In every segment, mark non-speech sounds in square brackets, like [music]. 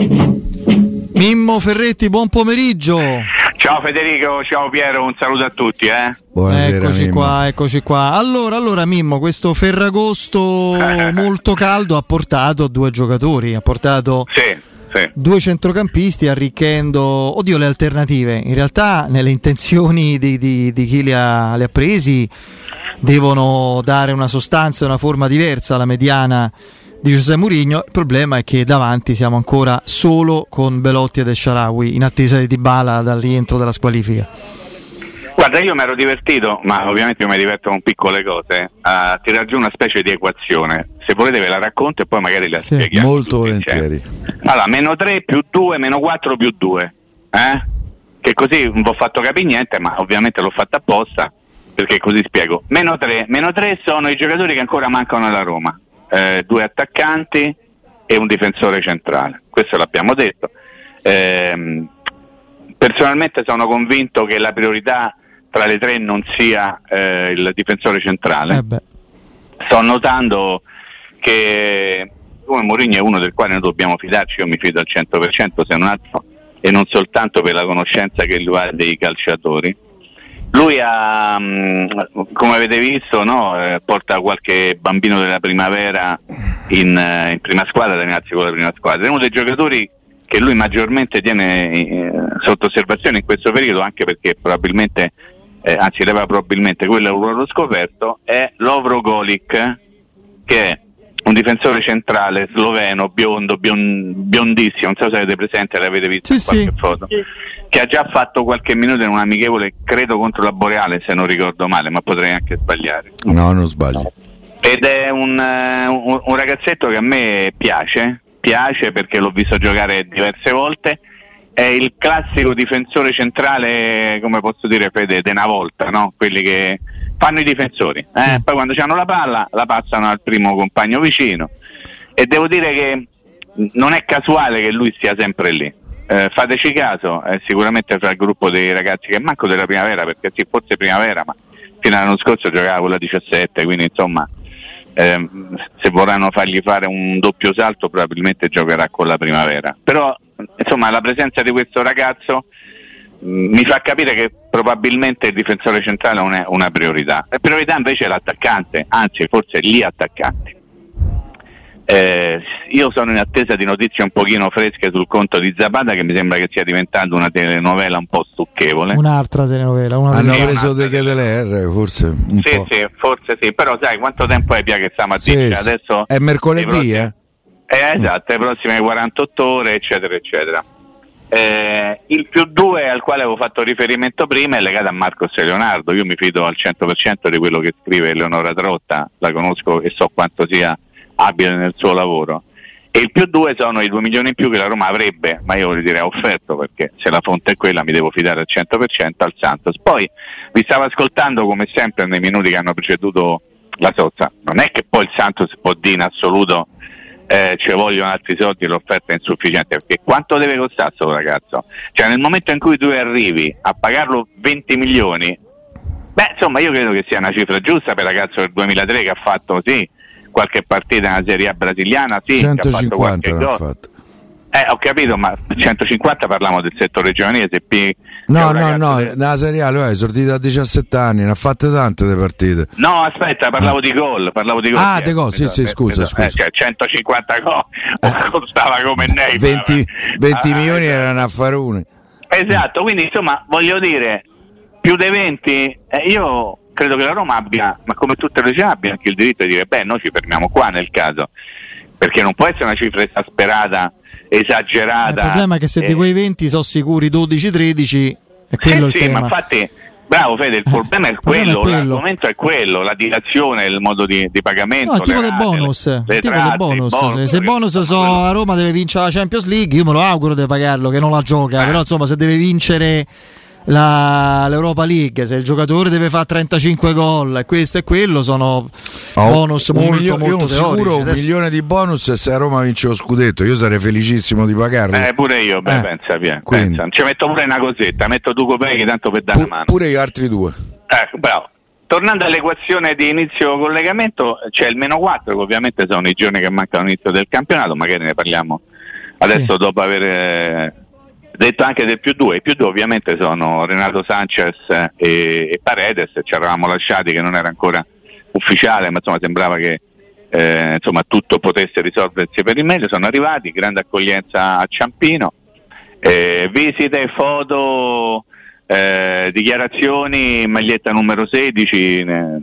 Mimmo Ferretti, buon pomeriggio. Ciao Federico, ciao Piero, un saluto a tutti. Eh. Buonasera, eccoci Mimmo. qua, eccoci qua. Allora, allora Mimmo, questo Ferragosto [laughs] molto caldo ha portato due giocatori, ha portato sì. Sì. due centrocampisti arricchendo, oddio, le alternative. In realtà, nelle intenzioni di, di, di chi li ha, li ha, presi, devono dare una sostanza e una forma diversa alla mediana di Giuseppe Mourinho. Il problema è che davanti siamo ancora solo con Belotti ed Esharawi in attesa di Dybala dal rientro della squalifica. Guarda, io mi ero divertito, ma ovviamente io mi diverto con piccole cose, a tirare giù una specie di equazione. Se volete ve la racconto e poi magari la sì, spieghiamo. Molto volentieri. Allora, meno 3 più 2, meno 4 più 2. Eh? Che così non vi ho fatto capire niente, ma ovviamente l'ho fatto apposta, perché così spiego. Meno 3, meno 3 sono i giocatori che ancora mancano alla Roma eh, due attaccanti e un difensore centrale. Questo l'abbiamo detto. Eh, personalmente sono convinto che la priorità tra le tre non sia eh, il difensore centrale. Eh Sto notando che come Mourinho è uno del quale noi dobbiamo fidarci, io mi fido al 100% se non altro e non soltanto per la conoscenza che lui ha dei calciatori lui ha, mm, come avete visto, no, eh, porta qualche bambino della primavera in, eh, in prima squadra, ragazzi con la prima squadra. È uno dei giocatori che lui maggiormente tiene eh, sotto osservazione in questo periodo, anche perché probabilmente, eh, anzi leva probabilmente quello è un ruolo scoperto, è Lovro Golik, che un difensore centrale sloveno, biondo, bion, biondissimo, non so se avete presente, l'avete visto sì, in qualche sì. foto, che ha già fatto qualche minuto in un amichevole, credo contro la Boreale, se non ricordo male, ma potrei anche sbagliare. No, non sbaglio. Ed è un, un, un ragazzetto che a me piace, piace perché l'ho visto giocare diverse volte, è il classico difensore centrale, come posso dire Fede, di una volta, no? quelli che fanno i difensori, eh? sì. poi quando hanno la palla la passano al primo compagno vicino e devo dire che non è casuale che lui stia sempre lì. Eh, fateci caso, è sicuramente fra il gruppo dei ragazzi che manco della primavera, perché sì, forse primavera, ma fino all'anno scorso giocava con la 17, quindi insomma eh, se vorranno fargli fare un doppio salto probabilmente giocherà con la primavera. Però insomma la presenza di questo ragazzo mi fa capire che probabilmente il difensore centrale non è una priorità. La priorità invece è l'attaccante, anzi forse gli attaccanti. Eh, io sono in attesa di notizie un pochino fresche sul conto di Zapata che mi sembra che stia diventando una telenovela un po' stucchevole. Un'altra telenovela. Una Hanno preso De Kedeler, forse. Un sì, po'. sì, forse sì, però sai quanto tempo è Pia che stiamo a sì, dire? sì. Adesso È mercoledì, eh? Eh, esatto, le prossime 48 ore, eccetera, eccetera. Eh, il più 2 al quale avevo fatto riferimento prima è legato a Marcos e Leonardo. Io mi fido al 100% di quello che scrive Eleonora Trotta, la conosco e so quanto sia abile nel suo lavoro. E il più 2 sono i 2 milioni in più che la Roma avrebbe, ma io voglio dire ha offerto perché se la fonte è quella mi devo fidare al 100% al Santos. Poi vi stavo ascoltando come sempre nei minuti che hanno preceduto la Sozza. Non è che poi il Santos può dire in assoluto eh, ci vogliono altri soldi e l'offerta è insufficiente perché quanto deve costare questo ragazzo? Cioè nel momento in cui tu arrivi a pagarlo 20 milioni beh insomma io credo che sia una cifra giusta per il ragazzo del 2003 che ha fatto sì qualche partita nella Serie A brasiliana sì, 150 che ha fatto, fatto. Eh, ho capito, ma 150 parliamo del settore giovanile. Se P... No, no, no, nella Serie A lui è esordito a 17 anni, ne ha fatte tante le partite. No, aspetta, parlavo ah. di gol. Parlavo di gol. Ah, di gol, sì, sì, scusa, scusa. Eh, cioè, 150 gol, eh. [laughs] costava come Neymar. 20, 20 ah, milioni esatto. erano affaroni. Esatto, quindi insomma, voglio dire, più dei 20, eh, io credo che la Roma abbia, ma come tutte le città, abbia anche il diritto di dire, beh, noi ci fermiamo qua nel caso, perché non può essere una cifra esasperata esagerata. Il problema è che se eh, di quei 20 sono sicuri 12-13 è quello eh sì, il tema. ma infatti Bravo Fede, il problema è quello, quello, l'argomento è quello, la dilazione, il modo di, di pagamento. No, il tipo del bonus, le, le tipo del bonus. bonus. Se il bonus so, a Roma deve vincere la Champions League, io me lo auguro di pagarlo, che non la gioca, eh. però insomma se deve vincere la, l'Europa League, se il giocatore deve fare 35 gol e questo e quello sono oh, bonus molto, milio- molto io sicuro un Adesso... milione di bonus se a Roma vince lo scudetto, io sarei felicissimo di pagarlo. Eh, pure io, beh, eh, pensa, via, pensa. Ci metto pure una cosetta, metto due copeghi tanto per dare Pu- una mano. Pure gli altri due. Ecco, bravo. Tornando all'equazione di inizio collegamento, c'è il meno 4, che ovviamente sono i giorni che mancano all'inizio del campionato, magari ne parliamo Adesso sì. dopo aver eh, detto anche del più due, i più due ovviamente sono Renato Sanchez e, e Paredes, ci eravamo lasciati che non era ancora ufficiale, ma insomma sembrava che eh, insomma, tutto potesse risolversi per il meglio, sono arrivati, grande accoglienza a Ciampino, eh, visite, foto, eh, dichiarazioni, maglietta numero 16 eh,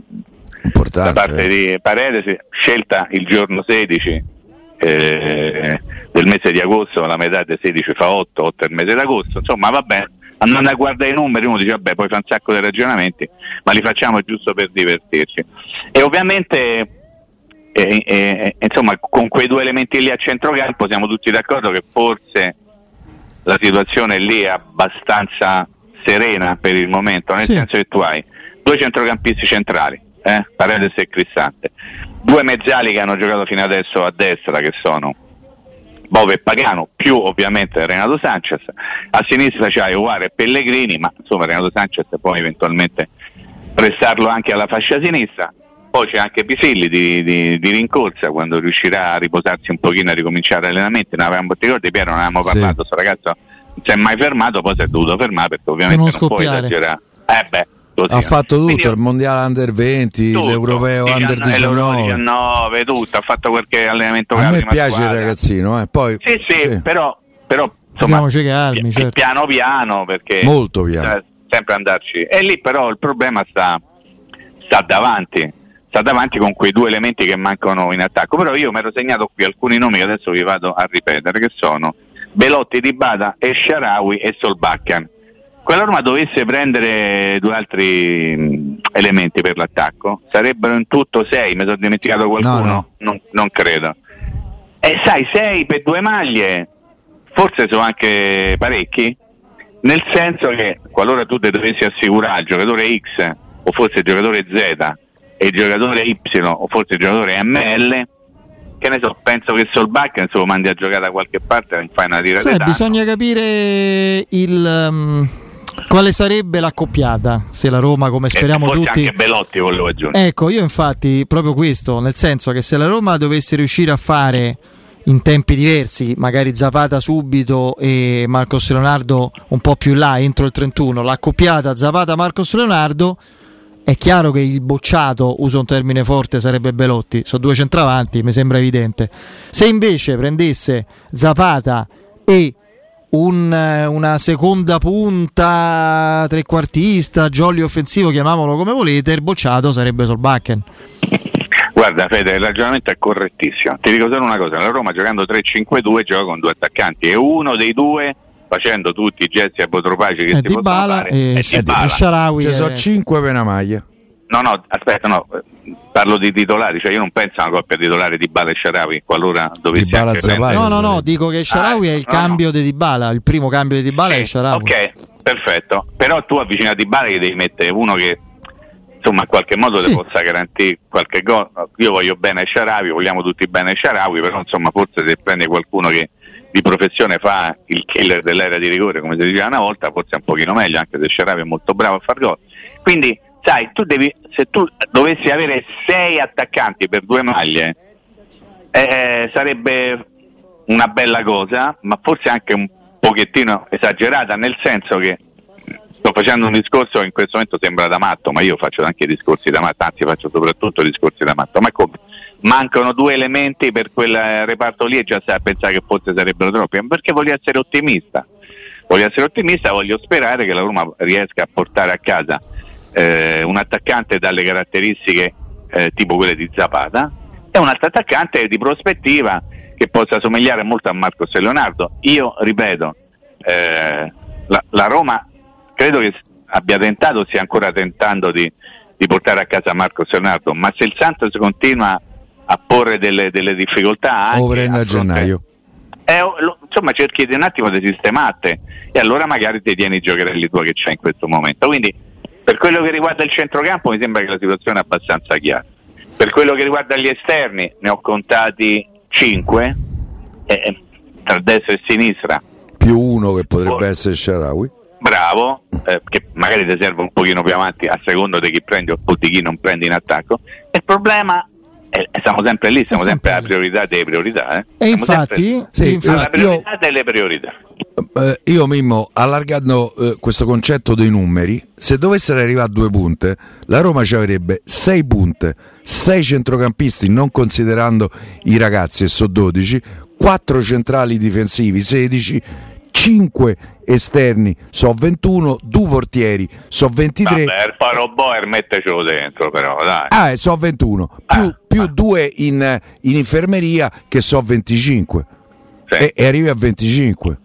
da parte di Paredes, scelta il giorno 16 eh, del mese di agosto, la metà del 16 fa 8, 8 è il mese d'agosto, insomma va bene, andando a guardare i numeri uno dice vabbè poi fa un sacco di ragionamenti, ma li facciamo giusto per divertirci. E ovviamente eh, eh, insomma con quei due elementi lì a centrocampo siamo tutti d'accordo che forse la situazione lì è abbastanza serena per il momento, nel sì. senso che tu hai due centrocampisti centrali, eh, Paredes e Cristante, due mezzali che hanno giocato fino adesso a destra che sono Bove e Pagano più ovviamente Renato Sanchez. A sinistra c'hai Uare e Pellegrini ma insomma Renato Sanchez può eventualmente prestarlo anche alla fascia sinistra. Poi c'è anche Pisilli di, di, di, rincorsa quando riuscirà a riposarsi un pochino a ricominciare l'allenamento ne avevamo, ti ricordi Piero non avevamo parlato, questo ragazzo non si è mai fermato poi si è dovuto fermare perché ovviamente non, non può esagerare. Eh beh Così. Ha fatto tutto, Quindi, il mondiale under 20, tutto, l'europeo under 19. 19, tutto, ha fatto qualche allenamento. A me piace squadra. il ragazzino, eh. Poi, sì, sì, sì, però, però insomma, calmi, certo. piano piano perché molto piano. sempre andarci. E lì però il problema sta, sta davanti. Sta davanti con quei due elementi che mancano in attacco. Però io mi ero segnato qui alcuni nomi che adesso vi vado a ripetere, che sono Belotti di Bada e Sharawi e Solbaccan quella Roma dovesse prendere due altri mm, elementi per l'attacco, sarebbero in tutto sei, mi sono dimenticato qualcuno? No, no. Non, non, credo. E sai, sei per due maglie, forse sono anche parecchi, nel senso che qualora tu ti dovessi assicurare il giocatore X o forse il giocatore Z e il giocatore Y o forse il giocatore ML, che ne so, penso che Solbakken se lo mandi a giocare da qualche parte e fai una tirata. Sì, bisogna capire il... Um quale sarebbe l'accoppiata se la Roma, come speriamo tutti. Anche Belotti volevo aggiungere. Ecco, io infatti proprio questo, nel senso che se la Roma dovesse riuscire a fare in tempi diversi, magari Zapata subito e Marcos Leonardo un po' più là entro il 31, l'accoppiata Zapata-Marcos Leonardo, è chiaro che il bocciato, uso un termine forte, sarebbe Belotti, sono due centravanti, mi sembra evidente. Se invece prendesse Zapata e un, una seconda punta trequartista, jolly offensivo, chiamiamolo come volete, il bocciato sarebbe Solbakken. Guarda Fede, il ragionamento è correttissimo. Ti dico solo una cosa, la Roma giocando 3-5-2 gioca con due attaccanti e uno dei due facendo tutti i gesti apotropaci che è si possono fare e. E Sharawi Ci sono 5 per una maglia. No, no, aspetta, no, parlo di titolari, cioè io non penso a una coppia titolare di Bala e Sharawi qualora dovessi Dybala prendere... No, no, no, dico che Sharawi ah, è il no, cambio no. di Dybala, il primo cambio di Dybala sì, è Sharawi. Ok, perfetto. Però tu avvicini a Dybala che devi mettere uno che insomma in qualche modo sì. ti possa garantire qualche gol. Io voglio bene Sharawi, vogliamo tutti bene Sharawi, però insomma forse se prende qualcuno che di professione fa il killer dell'area di rigore, come si diceva una volta, forse è un pochino meglio, anche se Sharawi è molto bravo a far gol. Quindi sai, tu devi, se tu dovessi avere sei attaccanti per due maglie, eh, sarebbe una bella cosa, ma forse anche un pochettino esagerata, nel senso che sto facendo un discorso che in questo momento sembra da matto, ma io faccio anche discorsi da matto, anzi faccio soprattutto discorsi da matto, ma come? Mancano due elementi per quel reparto lì e già stai a pensare che forse sarebbero troppi, perché voglio essere ottimista. Voglio essere ottimista, voglio sperare che la Roma riesca a portare a casa eh, un attaccante dalle caratteristiche eh, tipo quelle di Zapata e un altro attaccante di prospettiva che possa somigliare molto a Marcos e Leonardo. Io ripeto, eh, la, la, Roma credo che abbia tentato, stia ancora tentando di, di portare a casa Marcos e Leonardo, ma se il Santos continua a porre delle, delle difficoltà anche o prende a, gennaio eh, insomma cerchi di un attimo di sistemate e allora magari ti tieni i giocherelli tuoi che c'è in questo momento quindi per quello che riguarda il centrocampo mi sembra che la situazione è abbastanza chiara. Per quello che riguarda gli esterni ne ho contati 5 eh, tra destra e sinistra. Più uno che potrebbe oh. essere Sharawi. Bravo, eh, che magari ti serve un pochino più avanti a seconda di chi prendi o di chi non prendi in attacco. Il problema eh, siamo sempre lì, siamo sempre alla priorità delle priorità. Eh. E infatti, sempre sì, infatti- alla io- priorità delle priorità. Eh, io Mimmo, allargando eh, questo concetto dei numeri, se dovessero arrivare a due punte, la Roma ci avrebbe sei punte, sei centrocampisti, non considerando i ragazzi, e so 12, quattro centrali difensivi, 16, 5 esterni, so 21, due portieri, so 23. Vabbè, il paro Boer mettecelo dentro però, dai. Ah, so 21, più, Ah, più ah. due in, in infermeria che so 25 Sì. e, e arrivi a 25.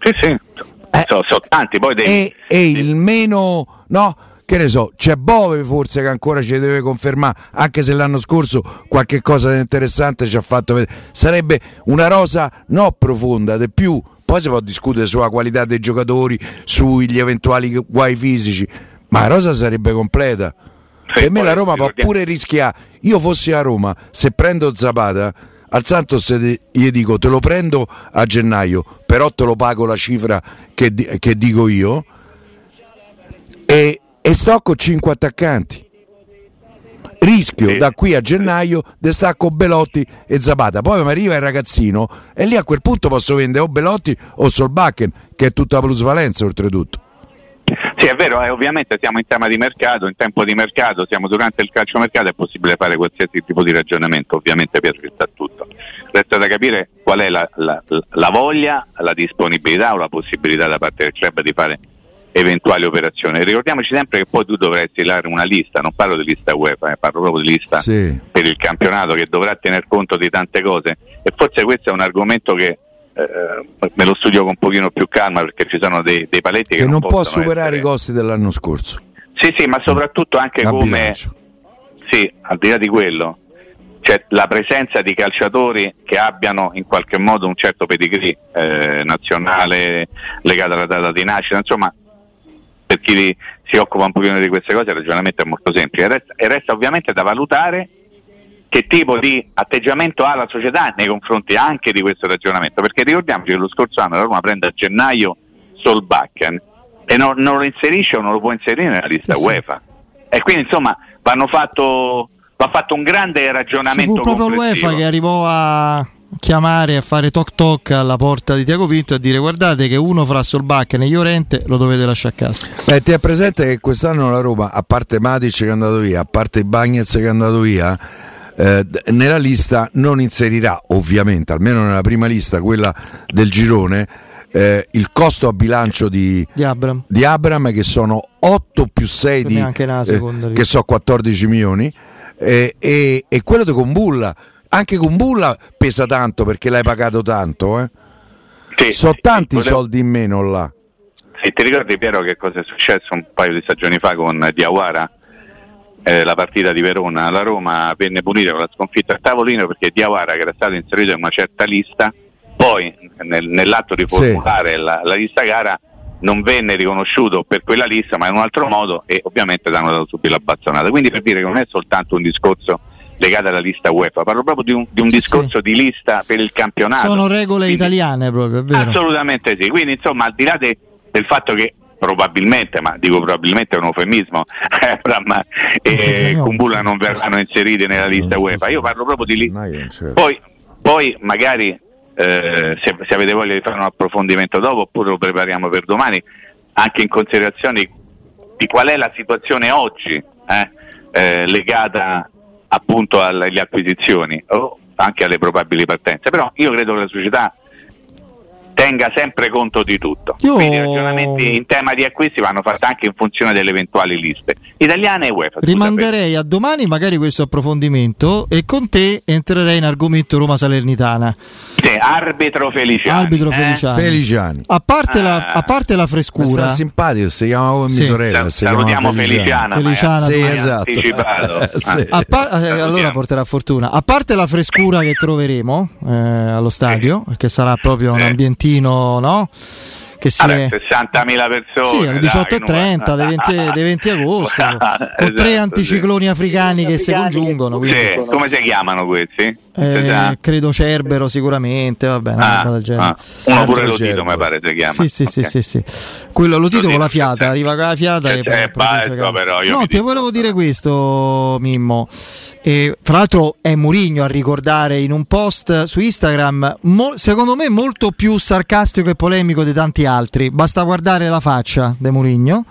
Sì, sì. Eh. So, so tanti, poi devi... e, e il meno no che ne so c'è Bove forse che ancora ci deve confermare anche se l'anno scorso qualche cosa di interessante ci ha fatto vedere sarebbe una rosa no profonda di più poi si può discutere sulla qualità dei giocatori sugli eventuali guai fisici ma la rosa sarebbe completa. Sì, per me la Roma può pure rischiare. Io fossi a Roma se prendo Zapata al Santos gli dico te lo prendo a gennaio però te lo pago la cifra che, che dico io e, e sto con 5 attaccanti rischio Sì. da qui a gennaio con Belotti e Zapata poi mi arriva il ragazzino e lì a quel punto posso vendere o Belotti o Solbakken che è tutta plusvalenza oltretutto Sì, è vero, eh, ovviamente siamo in tema di mercato, in tempo di mercato, siamo durante il calciomercato, è possibile fare qualsiasi tipo di ragionamento, ovviamente Pietro sta tutto. Resta da capire qual è la, la- la voglia, la disponibilità o la possibilità da parte del club di fare eventuali operazioni. Ricordiamoci sempre che poi tu dovrai stilare una lista, non parlo di lista UEFA, eh, parlo proprio di lista sì. per il campionato che dovrà tener conto di tante cose e forse questo è un argomento che eh, me lo studio con un pochino più calma perché ci sono dei, dei paletti che, che non può possono superare essere- i costi dell'anno scorso sì, sì, ma soprattutto anche a come, bilancio. sì, al di là di quello, c'è la presenza di calciatori che abbiano in qualche modo un certo pedigree eh, nazionale legato alla data di nascita, insomma, per chi si occupa un pochino di queste cose il ragionamento è molto semplice e resta, e resta ovviamente da valutare che tipo di atteggiamento ha la società nei confronti anche di questo ragionamento, perché ricordiamoci che lo scorso anno la Roma prende a gennaio Solbakken e non, non lo inserisce o non lo può inserire nella lista Eh sì. UEFA. E quindi insomma vanno fatto, va fatto un grande Ci ragionamento. fu proprio l'UEFA che arrivò a chiamare a fare toc toc alla porta di Tiago Pinto e a dire guardate che uno fra Solbakken e Llorente lo dovete lasciare a casa. Eh, ti è presente che quest'anno la Roma, a parte Matic che è andato via, a parte Bagnez che è andato via, eh, nella lista non inserirà, ovviamente, almeno nella prima lista, quella del girone, eh, il costo a bilancio di, Di Abram. di Abram che sono 8 più 6 Per di, lì. che so 14 milioni eh, e, e quello di Combulla anche Combulla pesa tanto perché l'hai pagato tanto eh. Sì, so sì, tanti volevo- soldi in meno là Sì, ti ricordi Piero che cosa è successo un paio di stagioni fa con Diawara? Eh, la partita di Verona, la Roma venne punita con la sconfitta a tavolino perché Diawara che era stato inserito in una certa lista, poi nel- nell'atto di Sì. formulare la, la lista gara non venne riconosciuto per quella lista ma in un altro modo e ovviamente danno dato subito la bazzonata. Quindi per dire che non è soltanto un discorso legato alla lista UEFA, parlo proprio di un, di un Sì, discorso di lista per il campionato. Sono regole Quindi- italiane proprio, vero. Assolutamente sì, quindi insomma al di là de- del fatto che probabilmente, ma dico probabilmente è un eufemismo, Abram e Bisogna- Kumbulla non verranno inseriti nella lista UEFA, io parlo proprio di lì. Poi, poi magari eh, se, se avete voglia di fare un approfondimento dopo oppure lo prepariamo per domani, anche in considerazione di qual è la situazione oggi eh, eh, legata appunto alle acquisizioni o anche alle probabili partenze. Però io credo che la società tenga sempre conto di tutto. Io- Quindi i ragionamenti in tema di acquisti vanno fatti anche in funzione delle eventuali liste italiane e UEFA. Rimanderei a domani magari questo approfondimento e con te entrerei in argomento Roma Salernitana. Sì, arbitro Feliciano. Arbitro Feliciano. Feliciani A parte, la, Ah. a parte la Ma frescura, sta simpatico si chiama come Sì. mia sorella Sa- salutiamo Feliciana, Feliciana, sì esatto anticipato. [laughs] Sì. a par- eh, allora porterà fortuna. A parte la frescura che troveremo eh, allo stadio, che sarà proprio un Sì. Ambientino no? che si Vabbè, è... 60.000 persone. Sì, alle 18.30 dei 20, dei 20 agosto, con tre Esatto, anticicloni sì. africani che si congiungono. Sì, come si chiamano questi? Eh, credo Cerbero sicuramente, vabbè, una Ah, del genere. ah. Uno pure Altro lo Tito Cerbo. mi pare si chiama. Sì, sì, sì, Ok. sì, sì. Quello lo tito Lo con la fiata, sì. arriva con la fiata e poi però, io No, ti dico- volevo dire questo, Mimmo. E, fra l'altro è Murigno a ricordare in un post su Instagram, mo- secondo me molto più sarcastico e polemico di tanti altri. Basta guardare la faccia di Murigno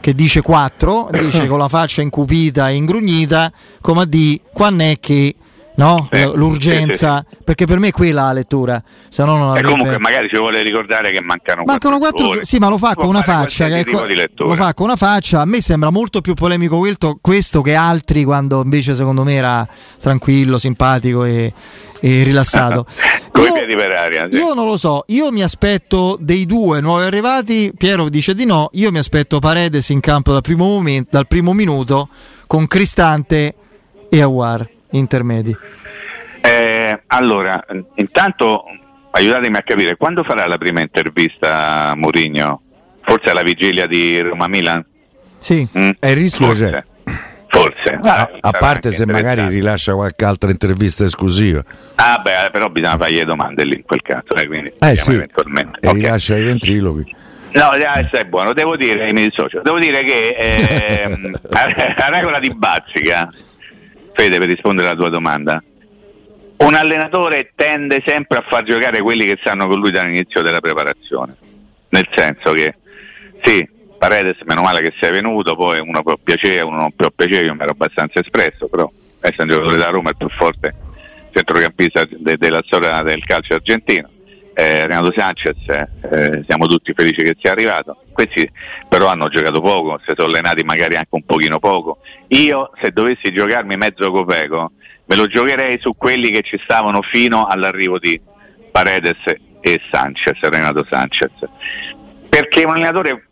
che dice 4, dice [coughs] con la faccia incupita e ingrugnita, come a di quando è che no? Sì, l'urgenza, perché per me è quella la lettura, se no non E avrebbe... comunque magari ci vuole ricordare che mancano Mancano quattro giorni. gio- sì, ma lo fa con una faccia. Che qualsiasi è lo fa con una faccia. A me sembra molto più polemico questo, che altri, quando invece secondo me era tranquillo, simpatico e, e rilassato. [laughs] Io- aria. sì. Io non lo so, io mi aspetto dei due nuovi arrivati. Piero dice di no. Io mi aspetto Paredes in campo dal primo, momento, dal primo minuto con Cristante e Aguar intermedi. Eh, allora, intanto aiutatemi a capire, quando farà la prima intervista Mourinho? Forse alla vigilia di Roma-Milan? Sì, Mm? E il rischio Forse. c'è. Forse. A, Ah, a parte se magari rilascia qualche altra intervista esclusiva. Ah beh, però bisogna fargli le domande lì in quel caso, eh, quindi Eh sì, eventualmente. e Ok. rilascia i ventriloqui. No, adesso è buono, devo dire, mi dissocio, devo dire che ehm, a, [laughs] a regola di bazzica, Fede per rispondere alla tua domanda, un allenatore tende sempre a far giocare quelli che stanno con lui dall'inizio della preparazione, nel senso che sì, Paredes meno male che sei venuto, poi uno può piacere, uno non può piacere, io mi ero abbastanza espresso, però essere un giocatore da Roma è il più forte centrocampista de- della storia del calcio argentino. Eh, Renato Sanchez, eh, siamo tutti felici che sia arrivato. Questi però hanno giocato poco, si sono allenati magari anche un pochino poco. Io se dovessi giocarmi mezzo copeco, me lo giocherei su quelli che ci stavano fino all'arrivo di Paredes e Sanchez, Renato Sanchez. Perché un allenatore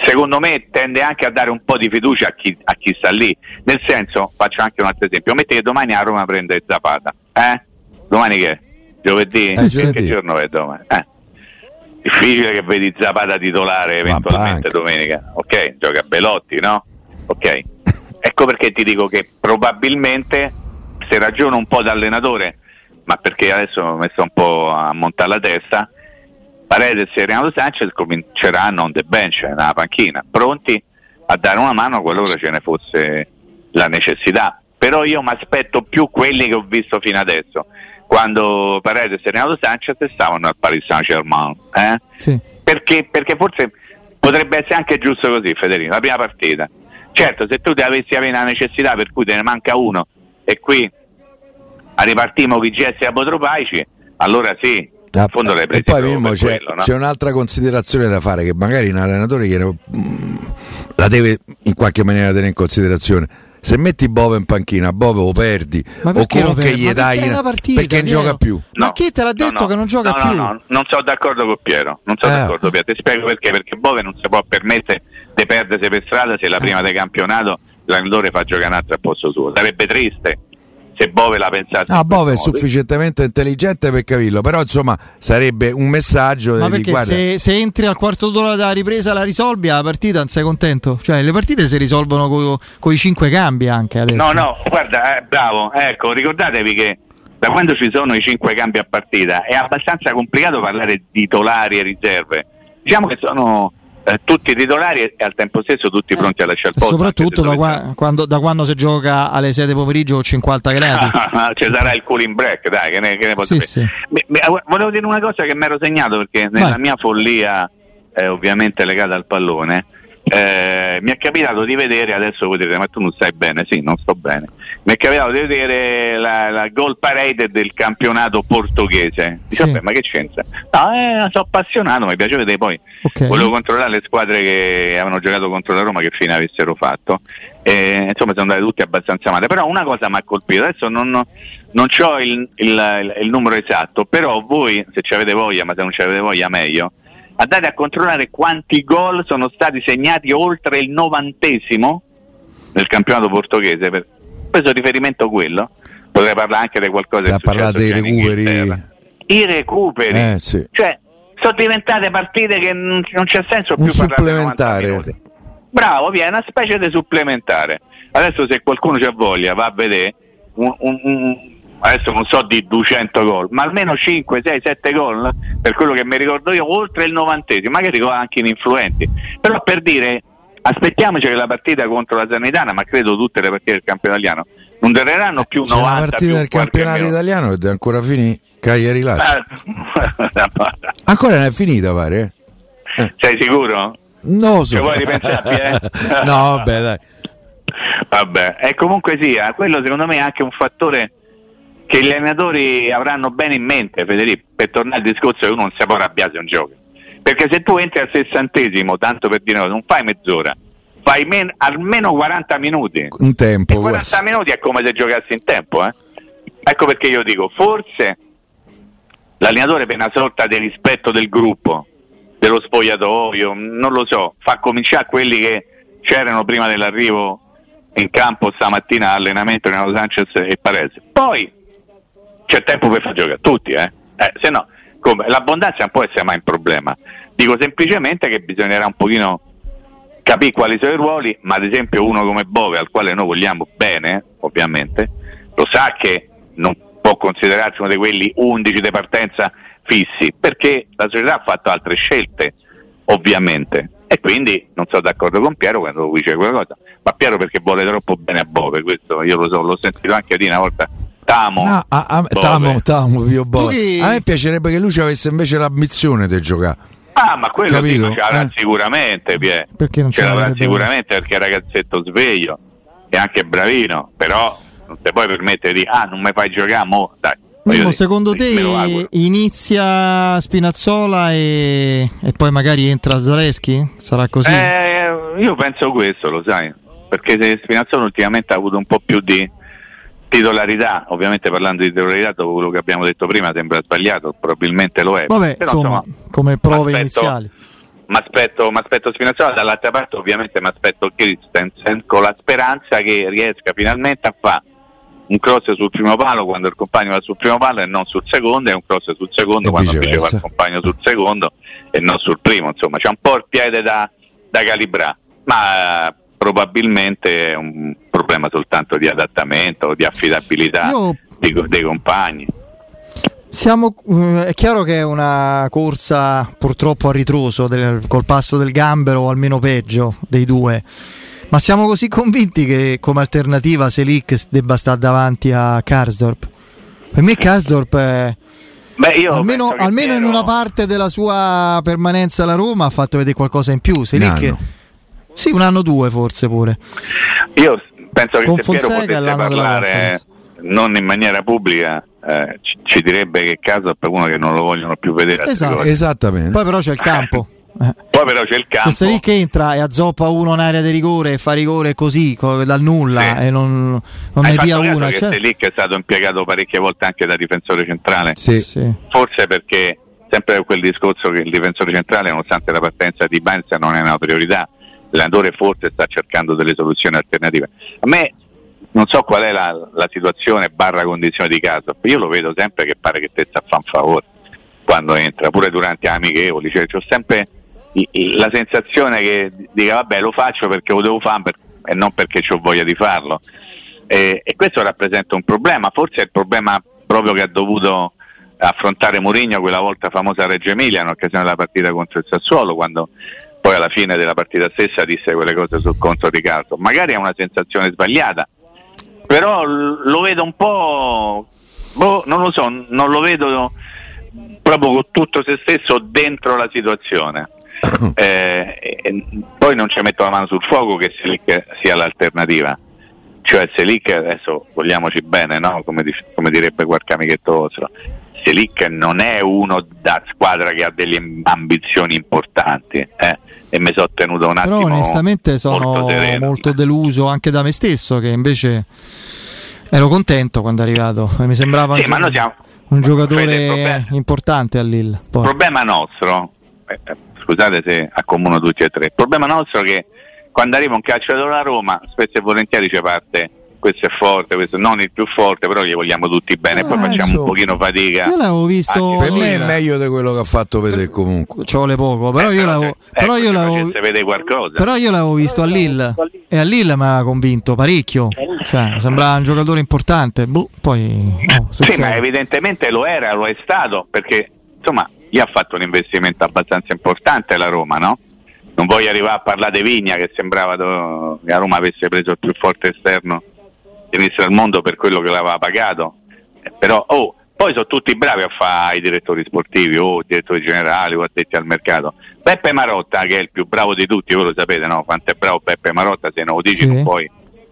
secondo me tende anche a dare un po' di fiducia a chi, a chi sta lì. Nel senso, faccio anche un altro esempio, metti che domani a Roma prende Zapata, eh? Domani che è? Giovedì? Sì. Che giorno è domani? Eh. Difficile che vedi Zapata titolare eventualmente domenica. Ok, gioca Belotti, no? Ok. [laughs] Ecco perché ti dico che probabilmente se ragiono un po' da allenatore, ma perché adesso mi ho messo un po' a montare la testa, Paredes e Renato Sanchez cominceranno on the bench, nella panchina, pronti a dare una mano qualora ce ne fosse la necessità. Però io mi aspetto più quelli che ho visto fino adesso, quando Paredes e Renato Sanchez stavano al Paris Saint Germain. Eh? sì. Perché, perché forse potrebbe essere anche giusto così, Federico, la prima partita. Certo, se tu te avessi avere una necessità per cui te ne manca uno e qui ripartimo con i gesti a Botropaici, allora sì, Ah, fondo l'hai e poi Mimmo, c'è, quello, no? c'è un'altra considerazione da fare che magari un allenatore gliene- mm, la deve in qualche maniera tenere in considerazione. Se metti Bove in panchina, Bove lo perdi Ma o comunque gli dai una partita, perché non gioca più. Ma chi te l'ha detto che non gioca no, più? No, no, non sono d'accordo con Piero, non sono Eh. d'accordo Piero, ti spiego perché, perché Bove non si può permettere di perdersi per strada se la prima del campionato l'allenatore fa giocare un altro al posto suo, sarebbe triste se Bove la pensasse Ah, in Bove è sufficientemente intelligente per capirlo, però insomma sarebbe un messaggio Ma di perché guarda, se, se entri al quarto d'ora della ripresa la risolvi, la partita non sei contento? Cioè, le partite si risolvono con i cinque cambi anche adesso. No, no, guarda, eh, bravo, ecco, ricordatevi che da quando ci sono i cinque cambi a partita è abbastanza complicato parlare di titolari e riserve. Diciamo che sono eh, tutti titolari e al tempo stesso tutti pronti a lasciare il posto. soprattutto da, qua- quando, da quando si gioca alle 6 di pomeriggio con 50 gradi. [laughs] Ci sarà il cooling break, dai, che ne, che ne posso Sì, dire. sì. Mi- mi- volevo dire una cosa che mi ero segnato perché nella Vai. mia follia, eh, ovviamente legata al pallone, eh, mi è capitato di vedere, adesso voi direte, ma tu non stai bene, sì, non sto bene, mi è capitato di vedere la, la goal parade del campionato portoghese. Dice, Sì. vabbè, ma che c'entra? No, eh, sono appassionato, mi piace vedere poi Ok. volevo controllare le squadre che avevano giocato contro la Roma che fine avessero fatto e, insomma sono andate tutte abbastanza male però una cosa mi ha colpito adesso non, non ho il, il- il numero esatto però voi se ci avete voglia ma se non ci avete voglia meglio andate a controllare quanti gol sono stati segnati oltre il novantesimo nel campionato portoghese per preso riferimento a quello potrei parlare anche di qualcosa che successo dei recuperi. I recuperi Eh, sì. cioè sono diventate partite che non, non c'è senso più Un supplementare. Bravo, viene una specie di supplementare. Adesso se qualcuno c'ha voglia va a vedere un, un, un, adesso non so di 200 gol, ma almeno 5, 6, 7 gol per quello che mi ricordo io, oltre il novantesimo, magari anche in influenti. Però per dire aspettiamoci che la partita contro la Sanitana, ma credo tutte le partite del campionato italiano, non dureranno più C'è 90 la partita del campionato minuto. italiano ed è ancora finita. Cagliari Lazio. Eh, [laughs] Ancora non è finita, pare? eh? Sei sicuro? Lo so. Ci vuoi ripensarti, eh? [laughs] no, vabbè, dai. Vabbè, e comunque sia, quello secondo me è anche un fattore che gli allenatori avranno bene in mente, Federico, per tornare al discorso che uno non si può arrabbiare se un gioco. Perché se tu entri al sessantesimo, tanto per dire non fai mezz'ora, fai men- almeno 40 minuti. Un tempo. E 40 questo. minuti è come se giocassi in tempo, eh? Ecco perché io dico, forse l'allenatore per una sorta di rispetto del gruppo, dello spogliatoio, non lo so, fa cominciare quelli che c'erano prima dell'arrivo in campo stamattina all'allenamento Renato Sanchez e Paredes. Poi c'è tempo per far giocare tutti, eh? eh se no, come, l'abbondanza non può essere mai un problema. Dico semplicemente che bisognerà un pochino capire quali sono i ruoli, ma ad esempio uno come Bove, al quale noi vogliamo bene, ovviamente, lo sa che non può considerarsi uno di quelli 11 di partenza fissi, perché la società ha fatto altre scelte, ovviamente. E quindi non sono d'accordo con Piero quando dice quella cosa, ma Piero perché vuole troppo bene a Bove, questo io lo so, l'ho sentito anche di una volta. Tamo, No, a, a, Bove. tamo, tamo, Pio Bove. a me piacerebbe che lui ci avesse invece l'ambizione di giocare. Ah, ma quello Capito? dico, ce l'avrà Eh. sicuramente, Pie. Perché non ce ce l'avrà sicuramente perché è ragazzetto sveglio e anche bravino, però non ti puoi permettere di ah non mi fai giocare, mo dai. dire, secondo te inizia Spinazzola e, e poi magari entra Zaleschi? Sarà così? Eh, io penso questo, lo sai, perché se Spinazzola ultimamente ha avuto un po' più di titolarità, ovviamente parlando di titolarità dopo quello che abbiamo detto prima sembra sbagliato, probabilmente lo è. Vabbè, Però, insomma, come prove iniziali. Mi aspetto, m'aspetto Spinazzola, dall'altra parte ovviamente mi aspetto Christensen con la speranza che riesca finalmente a fare un cross sul primo palo quando il compagno va sul primo palo e non sul secondo e un cross sul secondo E quando invece va il compagno sul secondo e non sul primo insomma c'è un po' il piede da, da calibrare ma probabilmente è un problema soltanto di adattamento di affidabilità Io- di- dei compagni Siamo, eh, è chiaro che è una corsa purtroppo a ritroso del- col passo del gambero o almeno peggio dei due. Ma siamo così convinti che come alternativa Selic debba stare davanti a Karsdorp? Per me Karsdorp è, Beh, io almeno, almeno in una parte della sua permanenza alla Roma ha fatto vedere qualcosa in più. Selic, anno. Sì, un anno o due forse pure. Io penso che Con se Piero Fonseca potesse l'anno della parlare non in maniera pubblica eh, ci, ci direbbe che caso per uno che non lo vogliono più vedere a Esatto. Esattamente. Poi però c'è il campo. Eh. poi però c'è il campo Se Selic entra e azzoppa uno in area di rigore e fa rigore così co- dal nulla Sì. e non, non ne pia una, che cioè- Selic è stato impiegato parecchie volte anche da difensore centrale Sì. Sì. forse perché sempre quel discorso che il difensore centrale nonostante la partenza di Benz non è una priorità l'allenatore forse sta cercando delle soluzioni alternative. A me non so qual è la, la situazione barra condizione di caso io lo vedo sempre che pare che te sta a fare un favore quando entra pure durante amichevoli cioè ho sempre la sensazione che dica vabbè lo faccio perché lo devo fare e non perché ho voglia di farlo. E, e questo rappresenta un problema, forse è il problema proprio che ha dovuto affrontare Mourinho quella volta famosa a Reggio Emilia in occasione della partita contro il Sassuolo quando poi alla fine della partita stessa disse quelle cose sul conto di calcio magari è una sensazione sbagliata però lo vedo un po' boh, non lo so, non lo vedo proprio con tutto se stesso dentro la situazione [coughs] Eh, poi non ci metto la mano sul fuoco che Selic sia l'alternativa cioè Selic adesso vogliamoci bene no? come, come direbbe qualche amichetto vostro Selic non è uno da squadra che ha delle ambizioni importanti eh? E mi sono tenuto un Però attimo onestamente sono molto molto deluso anche da me stesso che invece ero contento quando è arrivato. Mi sembrava Sì, un, siamo- un giocatore problema- importante a Lille. Il problema nostro, eh, eh, scusate se accomuno tutti e tre, il problema nostro è che quando arriva un calciatore a Roma, spesso e volentieri ci parte questo è forte, questo non il più forte, però gli vogliamo tutti bene, poi Eh, facciamo insomma. un pochino fatica. Io l'avevo visto. Per me è meglio di quello che ha fatto vedere comunque. Ci vuole poco, però Eh, io l'avevo. ecco, Però io se l'avevo. Però io l'avevo visto a Lille e a Lille mi aveva convinto parecchio. Cioè, sembrava un giocatore importante. Boh, poi. no, Sì, ma evidentemente lo era, lo è stato, perché insomma gli ha fatto un investimento abbastanza importante la Roma, no? Non voglio arrivare a parlare di Vigna che sembrava che la Roma avesse preso il più forte esterno sinistro al mondo per quello che l'aveva pagato. Eh, però oh, poi sono tutti bravi a fare i direttori sportivi o direttori generali o addetti al mercato. Beppe Marotta, che è il più bravo di tutti, voi lo sapete, no? Quanto è bravo Beppe Marotta, se non lo dici Sì. non puoi,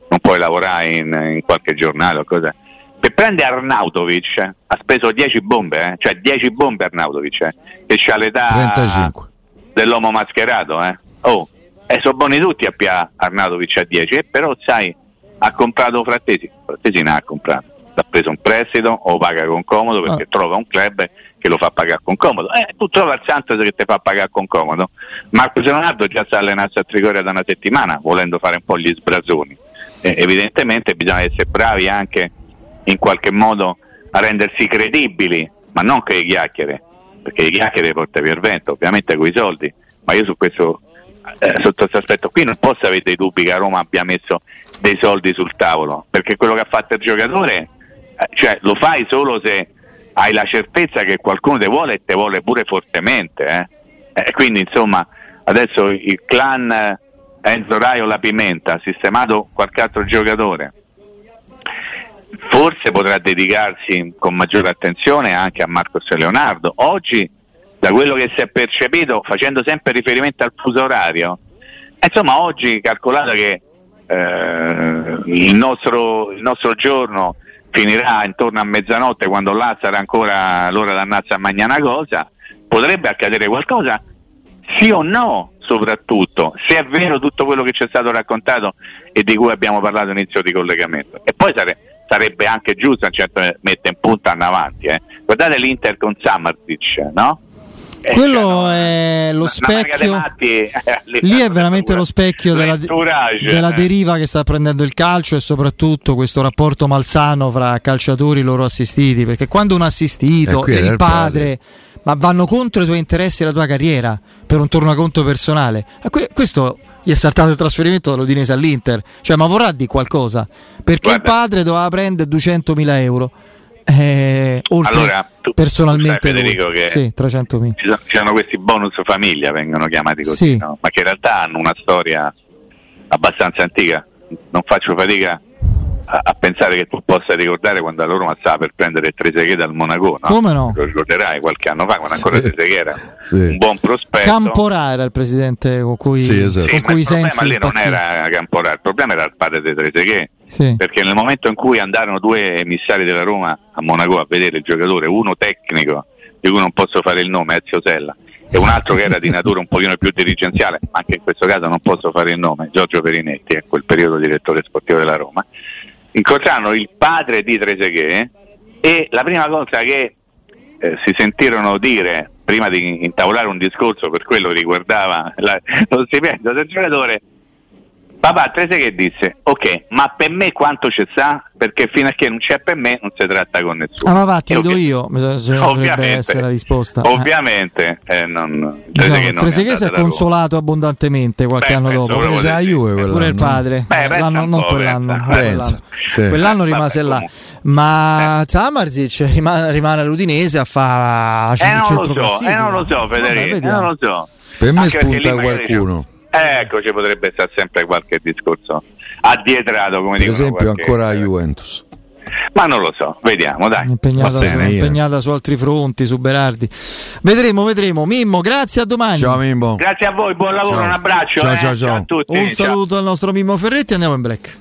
non puoi lavorare in, in qualche giornale o cosa. Per prendere Arnautovic eh, ha speso 10 bombe, eh, cioè 10 bombe Arnautovic, eh, che ha l'età 35. dell'uomo mascherato. Eh. Oh, e sono buoni tutti a Pia Arnautovic a 10, eh, però sai, ha comprato Frattesi, Frattesi ne ha comprato, l'ha preso un prestito o paga con comodo perché Ah. trova un club che lo fa pagare con comodo. Eh, tu trova il Santos che ti fa pagare con comodo. Marco Leonardo già sta allenarsi a Trigoria da una settimana, volendo fare un po' gli sbrazoni. Eh, evidentemente bisogna essere bravi anche in qualche modo a rendersi credibili, ma non che le chiacchiere, perché le chiacchiere porta via il vento, ovviamente con i soldi, ma io su questo, eh, sotto questo aspetto qui non posso avere dei dubbi che a Roma abbia messo dei soldi sul tavolo, perché quello che ha fatto il giocatore, eh, cioè lo fai solo se hai la certezza che qualcuno te vuole e te vuole pure fortemente. eh. Eh, quindi insomma adesso il clan eh, Enzo Raio La Pimenta ha sistemato qualche altro giocatore forse potrà dedicarsi con maggiore attenzione anche a Marcos Leonardo. Oggi, da quello che si è percepito, facendo sempre riferimento al fuso orario, insomma, oggi calcolate che eh, il, nostro, il nostro giorno finirà intorno a mezzanotte quando là sarà ancora l'ora d'annarsi a mangiare una cosa, potrebbe accadere qualcosa, sì o no, soprattutto, se è vero tutto quello che ci è stato raccontato e di cui abbiamo parlato all'inizio di collegamento. E poi sare- sarebbe anche giusto certo, mettere in punta in avanti. eh. Guardate l'Inter con Samartic, no? Eh, Quello no, è lo specchio- eh, lì è [laughs] veramente lo specchio della, della eh. deriva che sta prendendo il calcio e soprattutto questo rapporto malsano fra calciatori e loro assistiti. Perché quando un assistito Eh, e il il padre, ma vanno contro i tuoi interessi e la tua carriera per un tornaconto personale, a que- questo gli è saltato il trasferimento dall'Udinese all'Inter. Cioè, ma vorrà di qualcosa? Perché il Guarda. padre doveva prendere 200.000 euro. Eh, oltre Allora, tu- personalmente tu. Federico, che- sì, 300.000 ci sono, ci sono questi bonus famiglia, vengono chiamati così, Sì. no? ma che in realtà hanno una storia abbastanza antica. Non faccio fatica a, a pensare che tu possa ricordare quando la Roma stava per prendere Treseghe dal Monaco. No? Come no? Lo ricorderai qualche anno fa, quando ancora Sì. Treseghe era Sì. un buon prospetto. Camporà era il presidente con cui, Sì, esatto. con cui il problema Sensi lì non era Camporà, il problema era il padre di Treseghe. Sì. Perché nel momento in cui andarono due emissari della Roma a Monaco a vedere il giocatore, uno tecnico, di cui non posso fare il nome, Ezio Sella, e un altro che era di natura un pochino più dirigenziale, ma anche in questo caso non posso fare il nome, Giorgio Perinetti, a quel periodo direttore sportivo della Roma, incontrarono il padre di Trezeguet e la prima cosa che eh, si sentirono dire prima di intavolare un discorso per quello che riguardava la- lo stipendio del giocatore Papà Trezeguet disse, ok, ma per me quanto c'è sta? Perché fino a che non c'è per me non si tratta con nessuno. Ah, ma va, ti E vedo ovvi- io, se dovrebbe Ovviamente, essere la risposta. Eh. Ovviamente, eh, non, Diciamo, Trezeguet non è Trezeguet si è consolato abbondantemente qualche Beh, anno dopo. Prese sì. Juve Pure il padre, Beh, L'anno- non po', quell'anno, pensa. non Pensa, quell'anno. sì. Quell'anno Eh, rimase vabbè, là, comunque. ma Samarzic rimane, rimane all'Udinese a fare Eh, non lo so, centroclassifica. eh, non lo so, Federico, eh, vediamo. non lo so. Per me spunta qualcuno. Ecco, ci potrebbe stare sempre qualche discorso addietrato, come Per dicono esempio qualche- ancora Juventus. Ma non lo so, vediamo, dai. Impegnata, su, impegnata su altri fronti, su Berardi. Vedremo, vedremo. Mimmo, grazie a domani. Ciao Mimmo. Grazie a voi, buon lavoro, Ciao. un abbraccio. Ciao, eh. ciao, ciao. a tutti. Un ciao. saluto al nostro Mimmo Ferretti, andiamo in break.